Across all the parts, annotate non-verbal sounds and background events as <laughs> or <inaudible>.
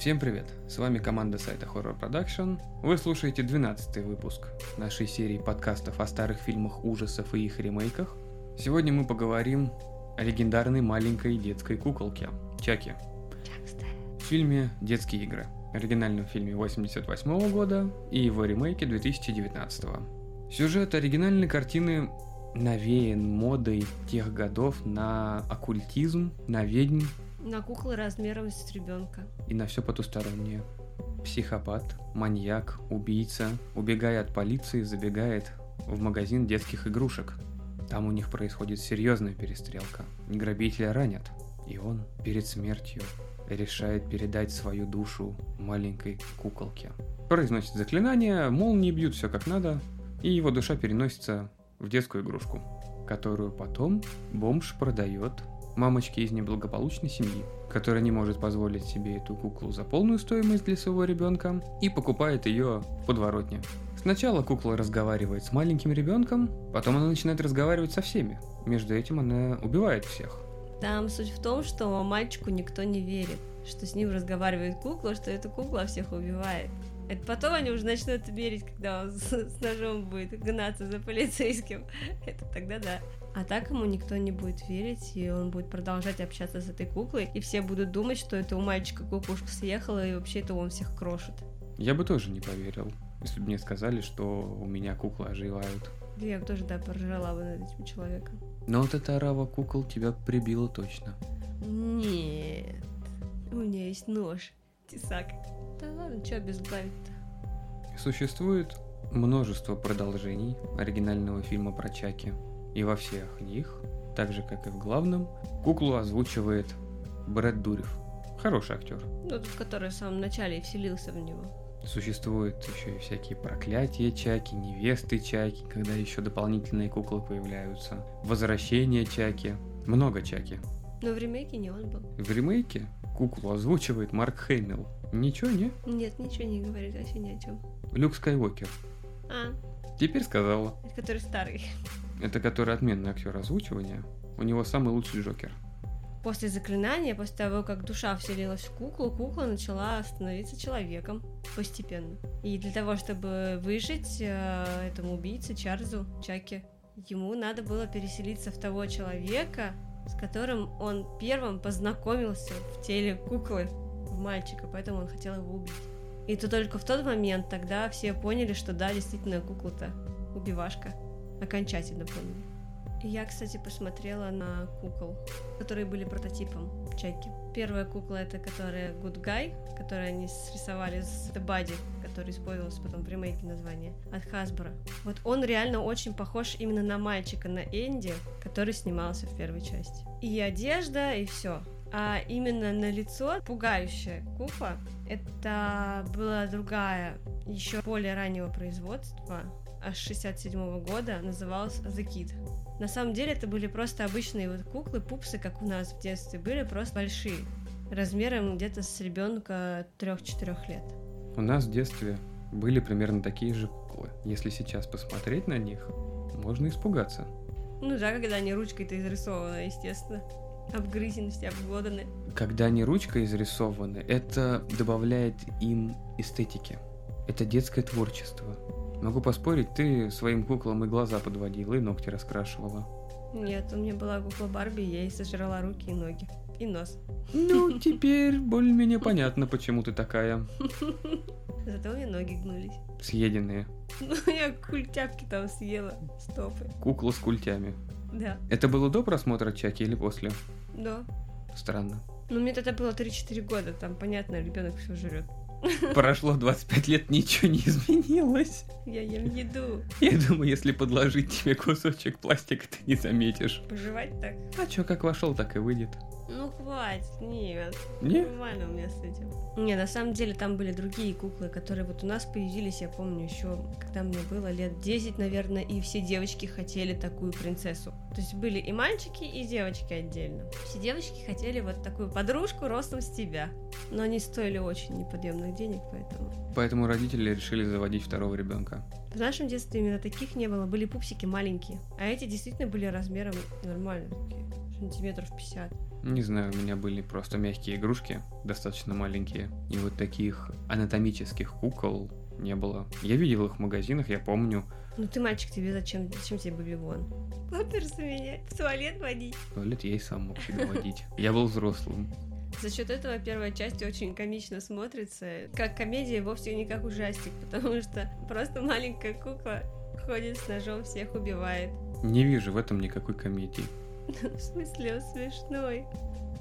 Всем привет! С вами команда сайта Horror Production. Вы слушаете 12 выпуск нашей серии подкастов о старых фильмах ужасов и их ремейках. Сегодня мы поговорим о легендарной маленькой детской куколке Чаки. В фильме «Детские игры», оригинальном фильме 88 года и его ремейке 2019 Сюжет оригинальной картины навеян модой тех годов на оккультизм, на ведьм На куклы размером с ребенка. и на все потустороннее. Психопат, маньяк, убийца, убегая от полиции, забегает в магазин детских игрушек. Там у них происходит серьезная перестрелка. Грабителя ранят, и он перед смертью решает передать свою душу маленькой куколке. Произносит заклинание, молнии бьют все как надо, и его душа переносится в детскую игрушку, которую потом бомж продает мамочке из неблагополучной семьи, которая не может позволить себе эту куклу за полную стоимость для своего ребенка и покупает ее в подворотне. Сначала кукла разговаривает с маленьким ребенком, потом она начинает разговаривать со всеми. Между этим она убивает всех. Там суть в том, что мальчику никто не верит, что с ним разговаривает кукла, что эта кукла всех убивает. Это потом они уже начнут верить, когда он с ножом будет гнаться за полицейским. <laughs> Это тогда да. А так ему никто не будет верить, и он будет продолжать общаться с этой куклой, и все будут думать, что это у мальчика кукушка съехала, и вообще это он всех крошит. Я бы тоже не поверил, если бы мне сказали, что у меня куклы оживают. Я бы тоже, да, поржала бы над этим человеком. Но вот эта орава кукол тебя прибила точно. Нет, у меня есть нож, тесак. Да ладно, что обезглавить-то? Существует множество продолжений оригинального фильма про Чаки, и во всех них, так же как и в главном, куклу озвучивает Брэд Дурев. Хороший актер. Ну, тот, который в самом начале и вселился в него. Существуют еще и всякие проклятия Чаки, невесты Чаки, когда еще дополнительные куклы появляются, возвращение Чаки, много Чаки. Но в ремейке не он был. В ремейке куклу озвучивает Марк Хэмилл. Ничего, не? Нет, ничего не говорит вообще ни о чем. Люк Скайуокер. А, Теперь сказала. который старый. Это который отменный актер озвучивания. У него самый лучший Джокер. После заклинания, после того, как душа вселилась в куклу, кукла начала становиться человеком постепенно. И для того, чтобы выжить э, этому убийце Чарльзу Чаки, ему надо было переселиться в того человека, с которым он первым познакомился в теле куклы, в мальчика, поэтому он хотел его убить. И то только в тот момент тогда все поняли, что да, действительно, кукла-то убивашка. Окончательно. И я, кстати, посмотрела на кукол, которые были прототипом Чайки. Первая кукла это которая Good Guy, которую они срисовали с The Body, который использовался потом в ремейке названия, от Hasbro. Вот он реально очень похож именно на мальчика, на Энди, который снимался в первой части. И одежда, и все. А именно на лицо пугающая кукла, это была другая, еще более раннего производства, аж 67 года, называлась The Kid. На самом деле это были просто обычные вот куклы, пупсы, как у нас в детстве, были просто большие, размером где-то с ребенка 3-4 лет. У нас в детстве были примерно такие же куклы. Если сейчас посмотреть на них, можно испугаться. Ну да, когда они ручкой-то изрисованы, естественно. Обгрызены, все обглоданы. Когда они ручкой изрисованы, это добавляет им эстетики. Это детское творчество. Могу поспорить, ты своим куклам и глаза подводила, и ногти раскрашивала. Нет, у меня была кукла Барби, я ей сожрала руки и ноги. И нос. Ну, <laughs> теперь более-менее понятно, почему ты такая. Зато у меня ноги гнулись. Съеденные. <laughs> Ну, я культяпки там съела. Стопы. Кукла с культями. Да, Это было до просмотра Чаки или после? да. Странно. Ну, мне тогда было 3-4 года, там, понятно, ребенок все жрет. Прошло 25 лет, ничего не изменилось. Я ем еду. Я думаю, если подложить тебе кусочек пластика, ты не заметишь. Пожевать так? А чё, как вошел, так и выйдет. Ну, хватит, нет. Не? Нормально у меня с этим. Не, на самом деле там были другие куклы, которые вот у нас появились, я помню, еще, когда мне было лет 10, наверное, и все девочки хотели такую принцессу. То есть были и мальчики, и девочки отдельно. Все девочки хотели вот такую подружку ростом с тебя. Но они стоили очень неподъемных денег, поэтому... Поэтому родители решили заводить второго ребенка. В нашем детстве именно таких не было, были пупсики маленькие. А эти действительно были размером нормально такие, сантиметров 50. Не знаю, у меня были просто мягкие игрушки, достаточно маленькие. И вот таких анатомических кукол не было. Я видел их в магазинах, я помню. Ну ты мальчик, тебе зачем, зачем тебе бабивон? Памперсы менять, в туалет водить. В туалет я и сам мог всегда водить. Я был взрослым. За счет этого первая часть очень комично смотрится. Как комедия, вовсе не как ужастик, потому что просто маленькая кукла ходит с ножом, всех убивает. Не вижу в этом никакой комедии. <laughs> В смысле, он смешной.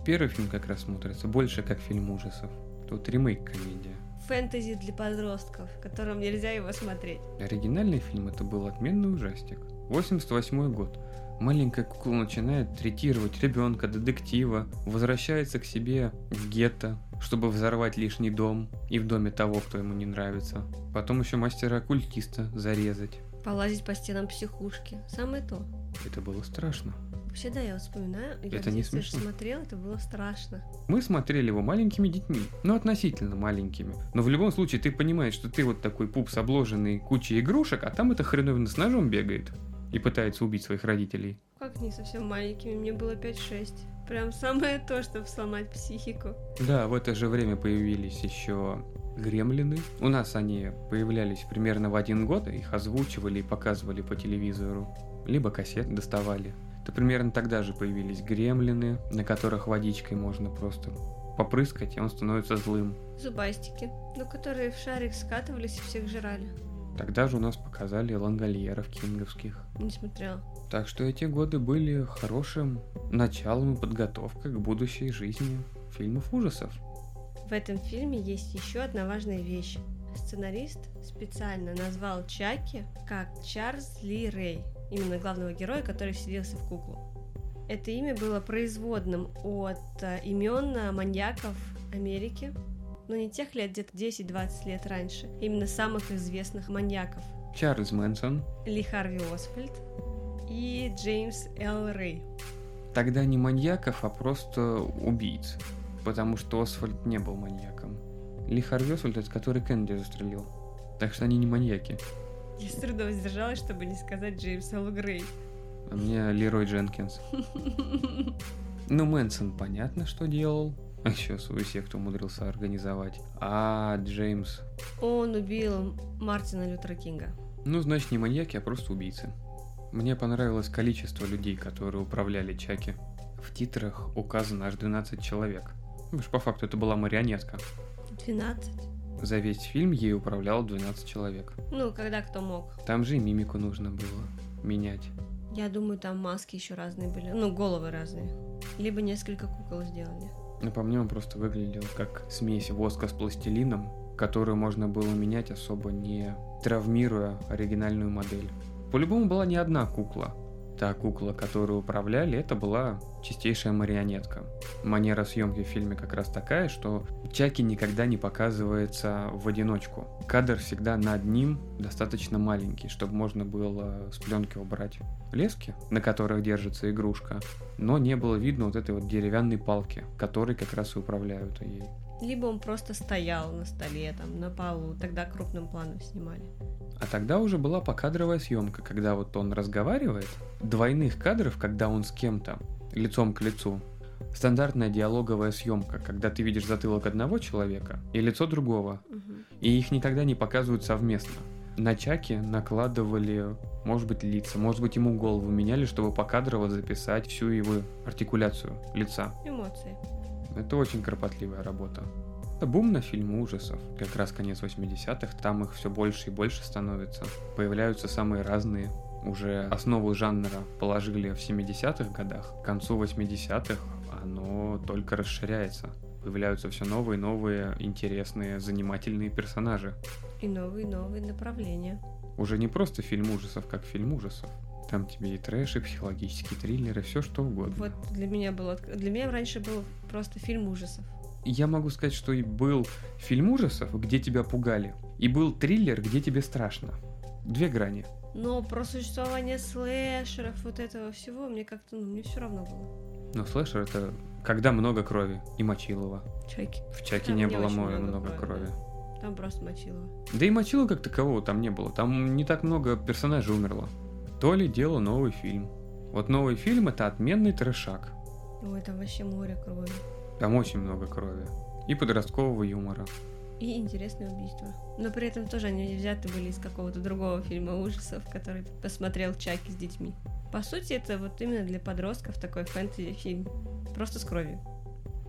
Первый фильм как раз смотрится больше как фильм ужасов. Тут ремейк комедия. Фэнтези для подростков, которым нельзя его смотреть. Оригинальный фильм это был отменный ужастик. 88 год. Маленькая кукла начинает третировать ребенка, детектива, возвращается к себе в гетто, чтобы взорвать лишний дом и в доме того, кто ему не нравится. Потом еще мастера-оккультиста зарезать. Полазить по стенам психушки. Самое то. Это было страшно. Вообще, да, я вот вспоминаю. Я Это в не смешно. смотрел, это было страшно. Мы смотрели его маленькими детьми, ну относительно маленькими. Но в любом случае ты понимаешь, что ты вот такой пупс, обложенный кучей игрушек, а там эта хреновина с ножом бегает и пытается убить своих родителей. Как не совсем маленькими, мне было 5-6. Прям самое то, чтобы сломать психику. Да, в это же время появились еще гремлины. У нас они появлялись примерно в один год, их озвучивали и показывали по телевизору. Либо кассет доставали. То примерно тогда же появились гремлины, на которых водичкой можно просто попрыскать, и он становится злым. Зубастики, ну, которые в шарик скатывались и всех жрали. Тогда же у нас показали лангольеров кинговских. Не смотрела. Так что эти годы были хорошим началом и подготовкой к будущей жизни фильмов ужасов. В этом фильме есть еще одна важная вещь. Сценарист специально назвал Чаки как Чарльз Ли Рэй, именно главного героя, который вселился в куклу. Это имя было производным от э, имен э, маньяков Америки, но не тех лет, где-то 10-20 лет раньше, именно самых известных маньяков. Чарльз Мэнсон. Ли Харви Освальд и Джеймс Л. Рэй. Тогда не маньяков, а просто убийц. Потому что Освальд не был маньяком. Ли Харви Освальд, это который Кеннеди застрелил. Так что они не маньяки. Я с трудом сдержалась, чтобы не сказать Джеймс Л. Грей. А мне Лерой Дженкинс. <laughs> Ну, Мэнсон понятно, что делал. А еще свою секту умудрился организовать. А Джеймс... Он убил Мартина Лютера Кинга. Ну, значит, не маньяки, а просто убийцы. Мне понравилось количество людей, которые управляли Чаки. В титрах указано аж 12 человек. Ну, ж по факту это была марионетка. 12. За весь фильм ей управлял 12 человек. Ну, когда кто мог. Там же и мимику нужно было менять. Я думаю, там маски еще разные были. Ну, головы разные. Либо несколько кукол сделали. Но по мне он просто выглядел как смесь воска с пластилином, которую можно было менять особо не травмируя оригинальную модель. По-любому была не одна кукла. Та кукла, которую управляли, это была чистейшая марионетка. Манера съемки в фильме как раз такая, что Чаки никогда не показывается в одиночку. Кадр всегда над ним достаточно маленький, чтобы можно было с пленки убрать лески, на которых держится игрушка, но не было видно вот этой вот деревянной палки, которой как раз и управляют ей. Либо он просто стоял на столе, там, на полу. Тогда крупным планом снимали. А тогда уже была покадровая съемка, когда вот он разговаривает, двойных кадров, когда он с кем-то, лицом к лицу. Стандартная диалоговая съемка, когда ты видишь затылок одного человека и лицо другого, Мгм. и их никогда не показывают совместно. На Чаки накладывали, может быть, лица, может быть, ему голову меняли, чтобы покадрово записать всю его артикуляцию лица. Эмоции. Это очень кропотливая работа. Это бум на фильмы ужасов. Как раз конец 80-х, там их все больше и больше становится. Появляются самые разные. Уже основу жанра положили в 70-х годах. К концу 80-х оно только расширяется. Появляются все новые, новые, интересные, занимательные персонажи. И новые-новые направления. Уже не просто фильм ужасов, как фильм ужасов. Там тебе и трэш, и психологические триллеры, все что угодно. Вот для меня было... Для меня раньше был просто фильм ужасов. Я могу сказать, что и был фильм ужасов, где тебя пугали, и был триллер, где тебе страшно. Две грани. Но про существование слэшеров, вот этого всего, мне как-то, ну, мне все равно было. Но слэшер это когда много крови и мочилова. Чайки. В Чаке Там не было много, много крови, крови. Там просто мочило. Да и мочила как такового там не было. Там не так много персонажей умерло. То ли дело новый фильм. Вот новый фильм это отменный трешак. Ой, там вообще море крови. Там очень много крови. И подросткового юмора. И интересное убийство. Но при этом тоже они взяты были из какого-то другого фильма ужасов, который посмотрел Чаки с детьми. По сути, это вот именно для подростков такой фэнтези-фильм. Просто с кровью.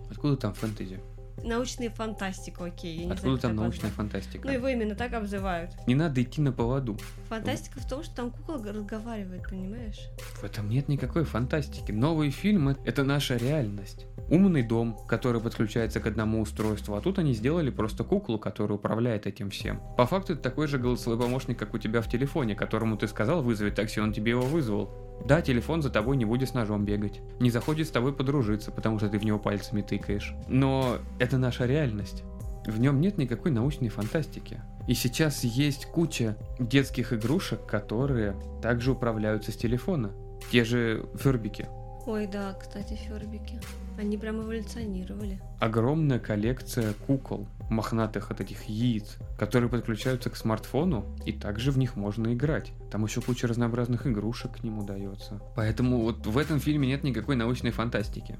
Откуда там фэнтези? Научная фантастика, окей. Откуда там научная назвать. фантастика? Ну, его именно так обзывают. Не надо идти на поводу. Фантастика в том, что там кукла разговаривает, понимаешь? В этом нет никакой фантастики. Новые фильмы — это наша реальность. Умный дом, который подключается к одному устройству, а тут они сделали просто куклу, которая управляет этим всем. По факту это такой же голосовой помощник, как у тебя в телефоне, которому ты сказал вызовет такси, он тебе его вызвал. Да, телефон за тобой не будет с ножом бегать. Не захочет с тобой подружиться, потому что ты в него пальцами тыкаешь. Но это наша реальность. В нем нет никакой научной фантастики. И сейчас есть куча детских игрушек, которые также управляются с телефона. Те же фербики. Ой, да, кстати, фербики. Они прям эволюционировали. Огромная коллекция кукол, мохнатых от этих яиц, которые подключаются к смартфону, и также в них можно играть. Там еще куча разнообразных игрушек к нему дается. Поэтому вот в этом фильме нет никакой научной фантастики.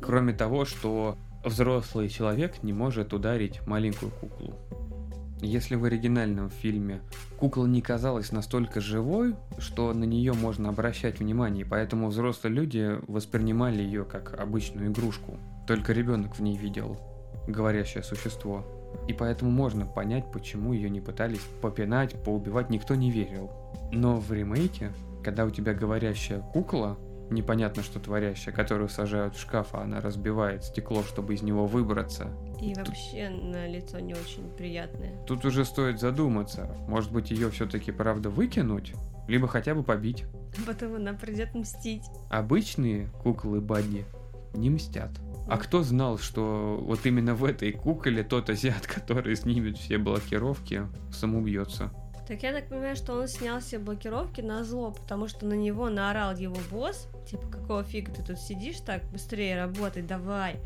Кроме того, что взрослый человек не может ударить маленькую куклу. Если в оригинальном фильме кукла не казалась настолько живой, что на нее можно обращать внимание, поэтому взрослые люди воспринимали ее как обычную игрушку. Только ребенок в ней видел говорящее существо. И поэтому можно понять, почему ее не пытались попинать, поубивать, никто не верил. Но в ремейке, когда у тебя говорящая кукла, непонятно что творящая, которую сажают в шкаф, а она разбивает стекло, чтобы из него выбраться, И вообще на лицо не очень приятное. Тут уже стоит задуматься. Может быть, ее все-таки правда выкинуть? Либо хотя бы побить. <laughs> Потом она придет мстить. Обычные куклы Бадди не мстят. А кто знал, что вот именно в этой кукле тот азиат, <laughs> который снимет все блокировки, самоубьется? Так я так понимаю, что он снял все блокировки на зло, потому что на него наорал его босс. Типа, какого фига ты тут сидишь так, быстрее работай, давай.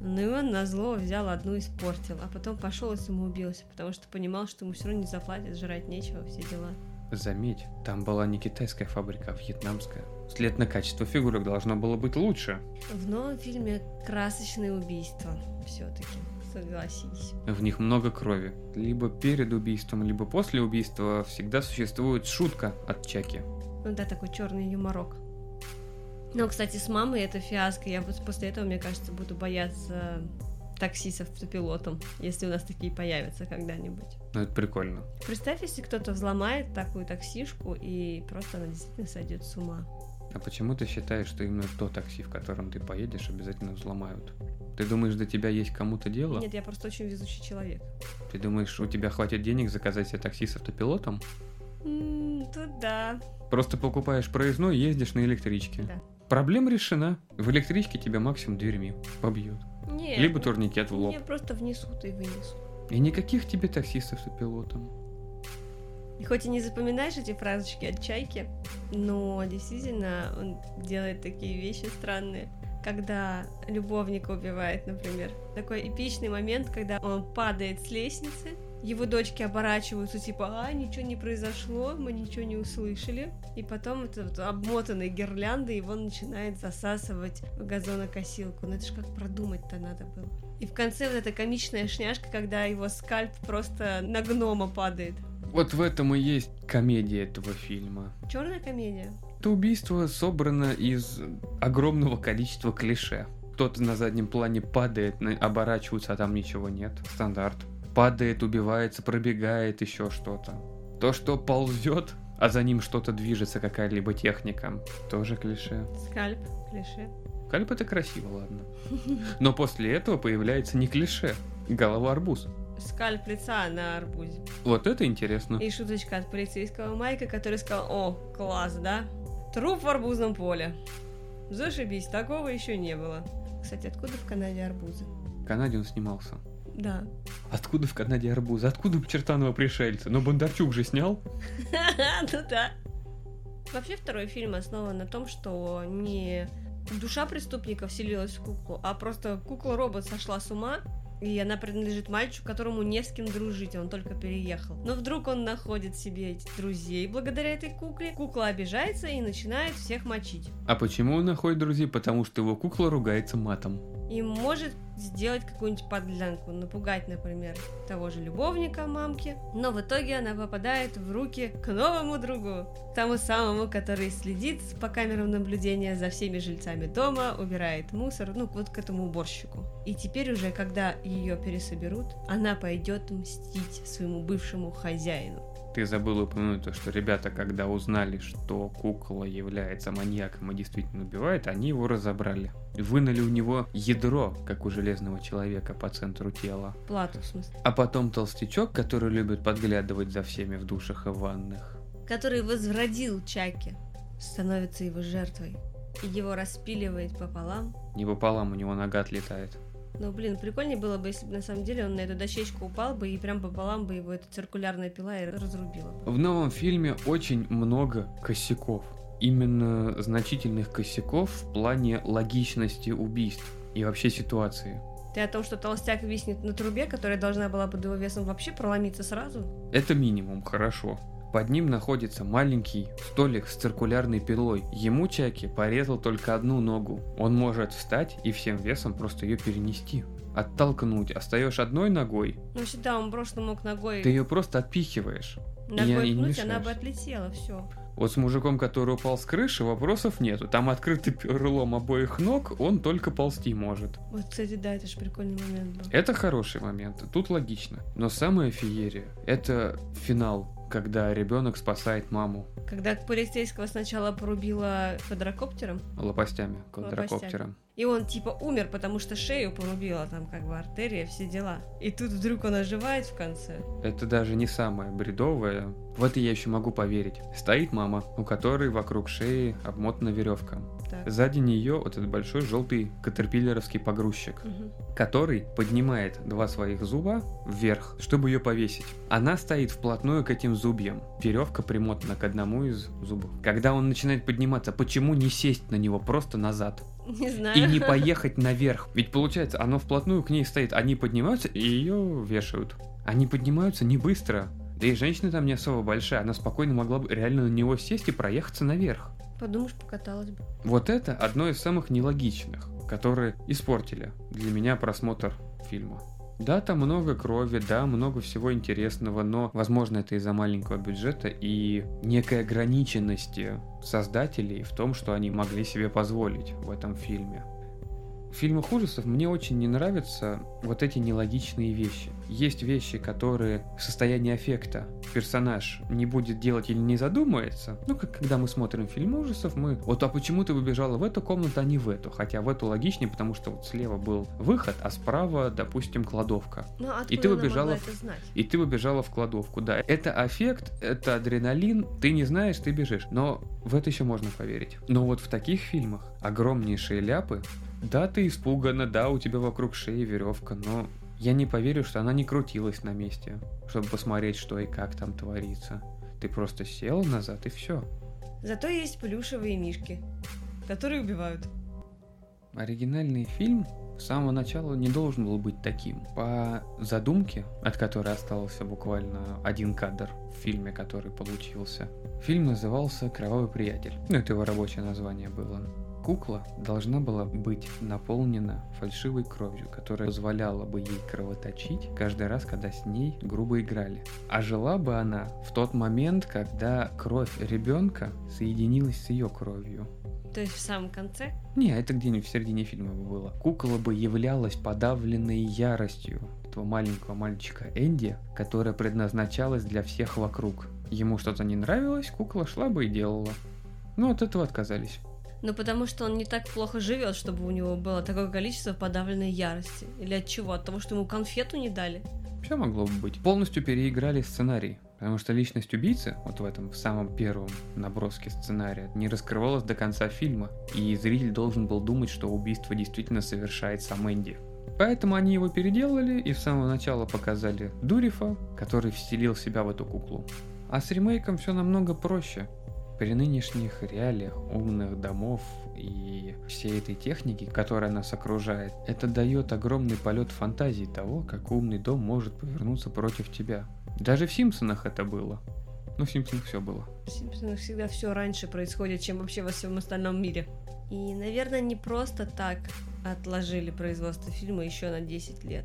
Ну и он на зло взял одну испортил, а потом пошел и самоубился, потому что понимал, что ему все равно не заплатят, жрать нечего, все дела. Заметь, там была не китайская фабрика, а вьетнамская. След на качество фигурок должно было быть лучше. В новом фильме красочные убийства все-таки, согласись. В них много крови. Либо перед убийством, либо после убийства всегда существует шутка от Чаки. Ну да, такой черный юморок. Ну, кстати, с мамой это фиаско. Я вот после этого, мне кажется, буду бояться таксистов с пилотом, если у нас такие появятся когда-нибудь. Ну, это прикольно. Представь, если кто-то взломает такую таксишку, и просто она действительно сойдет с ума. А почему ты считаешь, что именно то такси, в котором ты поедешь, обязательно взломают? Ты думаешь, до тебя есть кому-то дело? Нет, я просто очень везучий человек. Ты думаешь, у тебя хватит денег заказать себе такси с автопилотом? М, Тут да. Просто покупаешь проездной и ездишь на электричке. Да. Проблема решена. В электричке тебя максимум дверьми побьют. Нет, Либо ну, турникет в лоб. Мне просто внесут и вынесут. И никаких тебе таксистов с автопилотом. И хоть и не запоминаешь эти фразочки от Чайки, но действительно он делает такие вещи странные. Когда любовника убивает, например. Такой эпичный момент, когда он падает с лестницы, его дочки оборачиваются, типа, а, ничего не произошло, мы ничего не услышали. И потом это вот обмотанный гирляндой его начинает засасывать в газонокосилку. Ну это ж как продумать-то надо было. И в конце вот эта комичная шняшка, когда его скальп просто на гнома падает. Вот в этом и есть комедия этого фильма. Черная комедия. Это убийство собрано из огромного количества клише. Кто-то на заднем плане падает, оборачивается, а там ничего нет. Стандарт. Падает, убивается, пробегает, еще что-то. То, что ползет, а за ним что-то движется, какая-либо техника, тоже клише. Скальп, клише. Скальп это красиво, ладно. Но после этого появляется не клише. Голова арбуз. Скальп лица на арбузе. Вот это интересно. И шуточка от полицейского Майка, который сказал, о, класс, да? Труп в арбузном поле. Зашибись, такого еще не было. Кстати, откуда в Канаде арбузы? В Канаде он снимался. Да. Откуда в Канаде арбузы? Откуда чертанова пришельца? Но Бондарчук же снял. <laughs> Ну да. Вообще второй фильм основан на том, что не душа преступника вселилась в куклу, а просто кукла-робот сошла с ума, И она принадлежит мальчику, которому не с кем дружить, он только переехал. Но вдруг он находит себе этих друзей благодаря этой кукле. Кукла обижается и начинает всех мочить. А почему он находит друзей? Потому что его кукла ругается матом. И может сделать какую-нибудь подлянку, напугать, например, того же любовника мамки. Но в итоге она попадает в руки к новому другу, тому самому, который следит по камерам наблюдения за всеми жильцами дома, убирает мусор, ну вот к этому уборщику. И теперь уже, когда ее пересоберут, она пойдет мстить своему бывшему хозяину. Ты забыл упомянуть то, что ребята, когда узнали, что кукла является маньяком и действительно убивает, они его разобрали. Вынули у него ядро, как у железного человека по центру тела. Плату, в смысле. А потом толстячок, который любит подглядывать за всеми в душах и ваннах. Который возродил Чаки, становится его жертвой. И его распиливает пополам. Не пополам, у него нога отлетает. Ну, блин, прикольнее было бы, если бы на самом деле он на эту дощечку упал бы и прям пополам бы его эта циркулярная пила и разрубила бы. В новом фильме очень много косяков. Именно значительных косяков в плане логичности убийств и вообще ситуации. Ты о том, что толстяк виснет на трубе, которая должна была под его весом вообще проломиться сразу? Это минимум, хорошо. Под ним находится маленький столик с циркулярной пилой. Ему Чаки порезал только одну ногу. Он может встать и всем весом просто ее перенести. Оттолкнуть. Остаешь одной ногой. Ну, всегда он просто мог ногой... Ты ее просто отпихиваешь. Ногой пнуть, она бы отлетела, все. Вот с мужиком, который упал с крыши, вопросов нету. Там открытый перелом обоих ног, он только ползти может. Вот, кстати, да, это же прикольный момент был. Это хороший момент, тут логично. Но самое феерия — это финал когда ребенок спасает маму. Когда полицейского сначала порубила квадрокоптером. Лопастями, квадрокоптером. Лопастями. И он типа умер, потому что шею порубила, там как бы артерия, все дела. И тут вдруг он оживает в конце. Это даже не самое бредовое. В это я еще могу поверить. Стоит мама, у которой вокруг шеи обмотана веревка. Так. Сзади нее вот этот большой желтый катерпиллеровский погрузчик, угу. который поднимает два своих зуба вверх, чтобы ее повесить. Она стоит вплотную к этим зубьям. Веревка примотана к одному из зубов. Когда он начинает подниматься, почему не сесть на него просто назад? <laughs> Не знаю. И не поехать наверх. Ведь получается, оно вплотную к ней стоит. Они поднимаются и ее вешают. Они поднимаются не быстро. Да и женщина там не особо большая. Она спокойно могла бы реально на него сесть и проехаться наверх. Подумаешь, покаталась бы. Вот это одно из самых нелогичных, которые испортили для меня просмотр фильма. Да, там много крови, да, много всего интересного, но, возможно, это из-за маленького бюджета и некой ограниченности создателей в том, что они могли себе позволить в этом фильме. В фильмах ужасов мне очень не нравятся вот эти нелогичные вещи. Есть вещи, которые в состоянии аффекта персонаж не будет делать или не задумается. Ну, как когда мы смотрим фильм ужасов, мы... Вот, а почему ты выбежала в эту комнату, а не в эту? Хотя в эту логичнее, потому что вот слева был выход, а справа, допустим, кладовка. Ну, и ты выбежала в... И ты выбежала в кладовку, да. Это аффект, это адреналин, ты не знаешь, ты бежишь. Но в это еще можно поверить. Но вот в таких фильмах огромнейшие ляпы да, ты испугана, да, у тебя вокруг шеи веревка, но я не поверю, что она не крутилась на месте, чтобы посмотреть, что и как там творится. Ты просто села назад и все. Зато есть плюшевые мишки, которые убивают. Оригинальный фильм с самого начала не должен был быть таким. По задумке, от которой остался буквально один кадр в фильме, который получился, фильм назывался «Кровавый приятель». Ну, это его рабочее название было. Кукла должна была быть наполнена фальшивой кровью, которая позволяла бы ей кровоточить каждый раз, когда с ней грубо играли. А жила бы она в тот момент, когда кровь ребенка соединилась с ее кровью. То есть в самом конце? Не, это где-нибудь в середине фильма было. Кукла бы являлась подавленной яростью этого маленького мальчика Энди, которая предназначалась для всех вокруг. Ему что-то не нравилось, кукла шла бы и делала. Но от этого отказались. Ну, потому что он не так плохо живет, чтобы у него было такое количество подавленной ярости. Или от чего? От того, что ему конфету не дали? Все могло бы быть. Полностью переиграли сценарий. Потому что личность убийцы, вот в этом в самом первом наброске сценария, не раскрывалась до конца фильма, и зритель должен был думать, что убийство действительно совершает сам Энди. Поэтому они его переделали и с самого начала показали Дурифа, который вселил себя в эту куклу. А с ремейком все намного проще. При нынешних реалиях умных домов и всей этой техники, которая нас окружает, это дает огромный полет фантазии того, как умный дом может повернуться против тебя. Даже в Симпсонах это было. Ну, в Симпсонах все было. В Симпсонах всегда все раньше происходит, чем вообще во всем остальном мире. И, наверное, не просто так отложили производство фильма еще на 10 лет.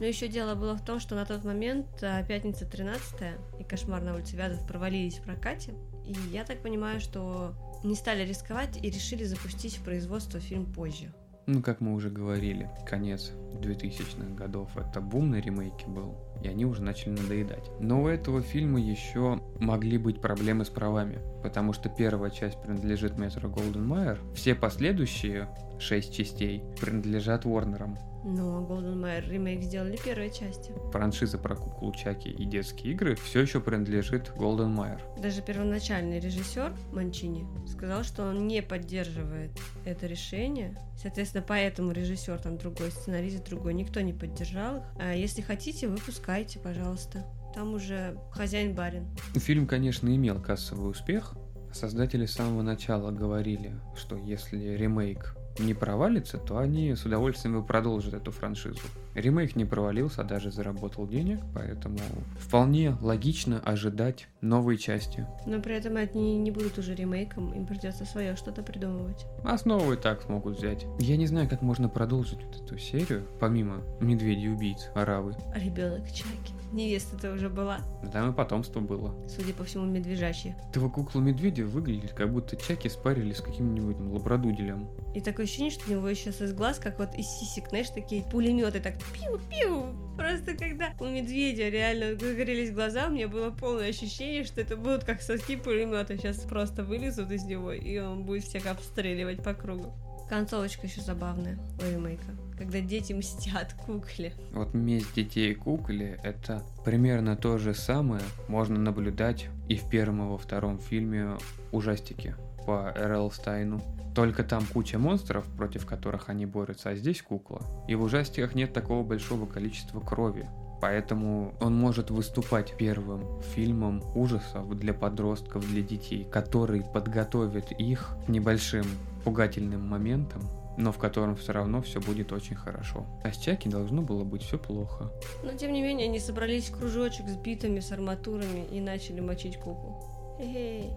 Но еще дело было в том, что на тот момент а, «Пятница 13 и «Кошмар на улице Вязов» провалились в прокате. И я так понимаю, что не стали рисковать и решили запустить в производство фильм позже. Ну, как мы уже говорили, конец 2000-х годов это бум на ремейки был, и они уже начали надоедать. Но у этого фильма еще могли быть проблемы с правами, потому что первая часть принадлежит Метро Голден Майер, все последующие шесть частей принадлежат Warner'ам. Но Golden Mayer ремейк сделали первой части. Франшиза про куклу Чаки и детские игры все еще принадлежит Golden Mayer. Даже первоначальный режиссер Манчини сказал, что он не поддерживает это решение. Соответственно, поэтому режиссер там другой, сценарист другой, никто не поддержал их. А если хотите, выпускайте, пожалуйста. Там уже хозяин-барин. Фильм, конечно, имел кассовый успех. Создатели с самого начала говорили, что если ремейк не провалится, то они с удовольствием продолжат эту франшизу. Ремейк не провалился, а даже заработал денег, поэтому вполне логично ожидать новой части. Но при этом это не, не будут уже ремейком, им придется свое что-то придумывать. Основу и так смогут взять. Я не знаю, как можно продолжить вот эту серию, помимо медведей-убийц, аравы. А ребенок Чаки. Невеста-то уже была. Там и потомство было. Судя по всему, медвежачье. Этого кукла медведя выглядит, как будто Чаки спарили с каким-нибудь лабрадуделем. И такое ощущение, что у него сейчас из глаз, как вот из сисек, знаешь, такие пулеметы так пиу-пиу. Просто когда у медведя реально загорелись глаза, у меня было полное ощущение, что это будут как соски пулемета. Сейчас просто вылезут из него, и он будет всех обстреливать по кругу. Концовочка еще забавная у ремейка, когда дети мстят кукле. Вот месть детей кукле — это примерно то же самое можно наблюдать и в первом, и во втором фильме ужастики по Р.Л. Стайну. Только там куча монстров, против которых они борются, а здесь кукла. И в ужастиках нет такого большого количества крови. Поэтому он может выступать первым фильмом ужасов для подростков, для детей, который подготовит их к небольшим пугательным моментам, но в котором все равно все будет очень хорошо. А с Чаки должно было быть все плохо. Но тем не менее они собрались в кружочек с битами, с арматурами и начали мочить куклу. Эй.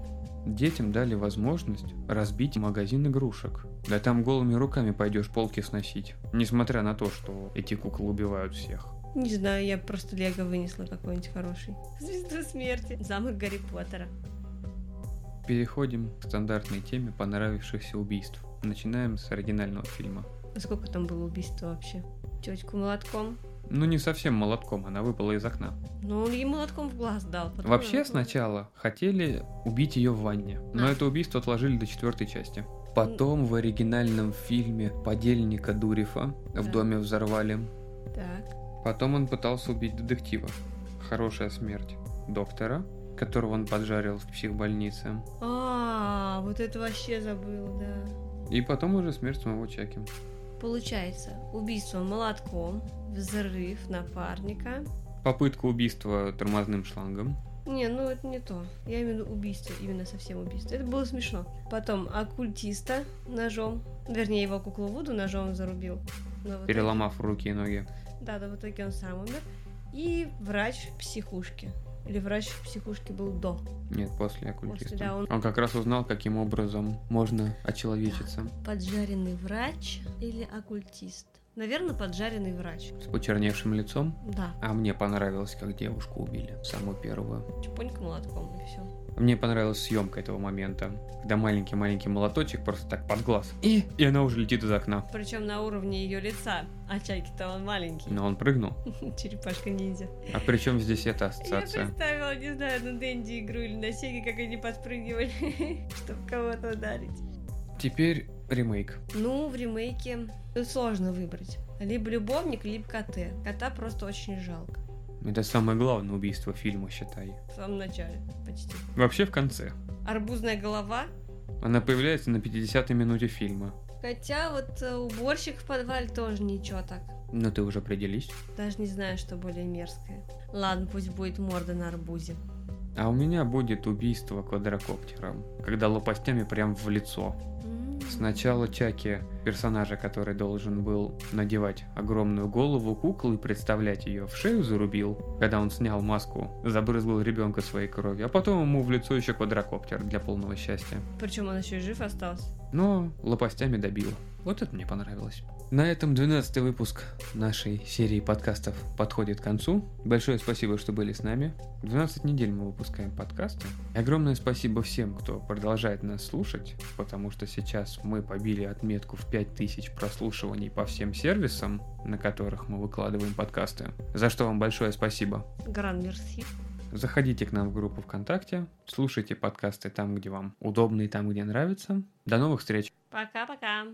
Детям дали возможность разбить магазин игрушек. Да там голыми руками пойдешь полки сносить, несмотря на то, что эти куклы убивают всех. Не знаю, я просто Лего вынесла какой-нибудь хороший. Звезду смерти. Замок Гарри Поттера. Переходим к стандартной теме понравившихся убийств. Начинаем с оригинального фильма. А сколько там было убийств вообще? Тетку молотком? Ну, не совсем молотком, она выпала из окна. Ну, он ей молотком в глаз дал. Вообще, она- сначала хотели убить ее в ванне, но А. это убийство отложили до четвертой части. Потом в оригинальном фильме подельника Дурифа в Да. доме взорвали. Так. Потом он пытался убить детектива. Хорошая смерть. Доктора, которого он поджарил в психбольнице. А, вот это вообще забыл, да. И потом уже смерть самого Чаки. Получается, убийство молотком, взрыв напарника. Попытка убийства тормозным шлангом. Не, ну это не то. Я имею в виду убийство, именно совсем убийство. Это было смешно. Потом оккультиста ножом. Вернее, его куклу Вуду ножом зарубил. Но в итоге- переломав руки и ноги. Да, да, в итоге он сам умер. И врач в психушке. Или врач в психушке был до. Нет, после оккультиста. После, да, он- он... как раз узнал, каким образом можно очеловечиться. Поджаренный врач или оккультист? Наверное, поджаренный врач. С почерневшим лицом. Да. А мне понравилось, как девушку убили. Самую первую. Чпонька молотком и все. Мне понравилась съемка этого момента, когда маленький-маленький молоточек просто так под глаз. И, и она уже летит из окна. Причем на уровне ее лица. А чайки-то он маленький. Но он прыгнул. <laughs> Черепашка ниндзя. А причем здесь эта Я ассоциация? представила, не знаю, на Дэнди игру или на Сеге, как они подпрыгивали, <laughs> чтобы кого-то ударить. Теперь ремейк. Ну, в ремейке сложно выбрать. Либо любовник, либо коты. Кота просто очень жалко. Это самое главное убийство фильма, считай. В самом начале, почти. Вообще в конце. Арбузная голова. Она появляется на 50-й минуте фильма. Хотя вот э, уборщик в подвале тоже ничего так. Но ты уже определись. Даже не знаю, что более мерзкое. Ладно, пусть будет морда на арбузе. А у меня будет убийство квадрокоптером, когда лопастями прям в лицо. Сначала Чаки, персонажа, который должен был надевать огромную голову куклы и представлять ее в шею зарубил, когда он снял маску, забрызгал ребенка своей кровью, а потом ему в лицо еще квадрокоптер для полного счастья. Причем он еще и жив остался. Но лопастями добил. Вот это мне понравилось. На этом 12 выпуск нашей серии подкастов подходит к концу. Большое спасибо, что были с нами. 12 недель мы выпускаем подкасты. И огромное спасибо всем, кто продолжает нас слушать, потому что сейчас мы побили отметку в 5000 прослушиваний по всем сервисам, на которых мы выкладываем подкасты. За что вам большое спасибо. Гран Мерси. Заходите к нам в группу ВКонтакте, слушайте подкасты там, где вам удобно и там, где нравится. До новых встреч! Пока-пока.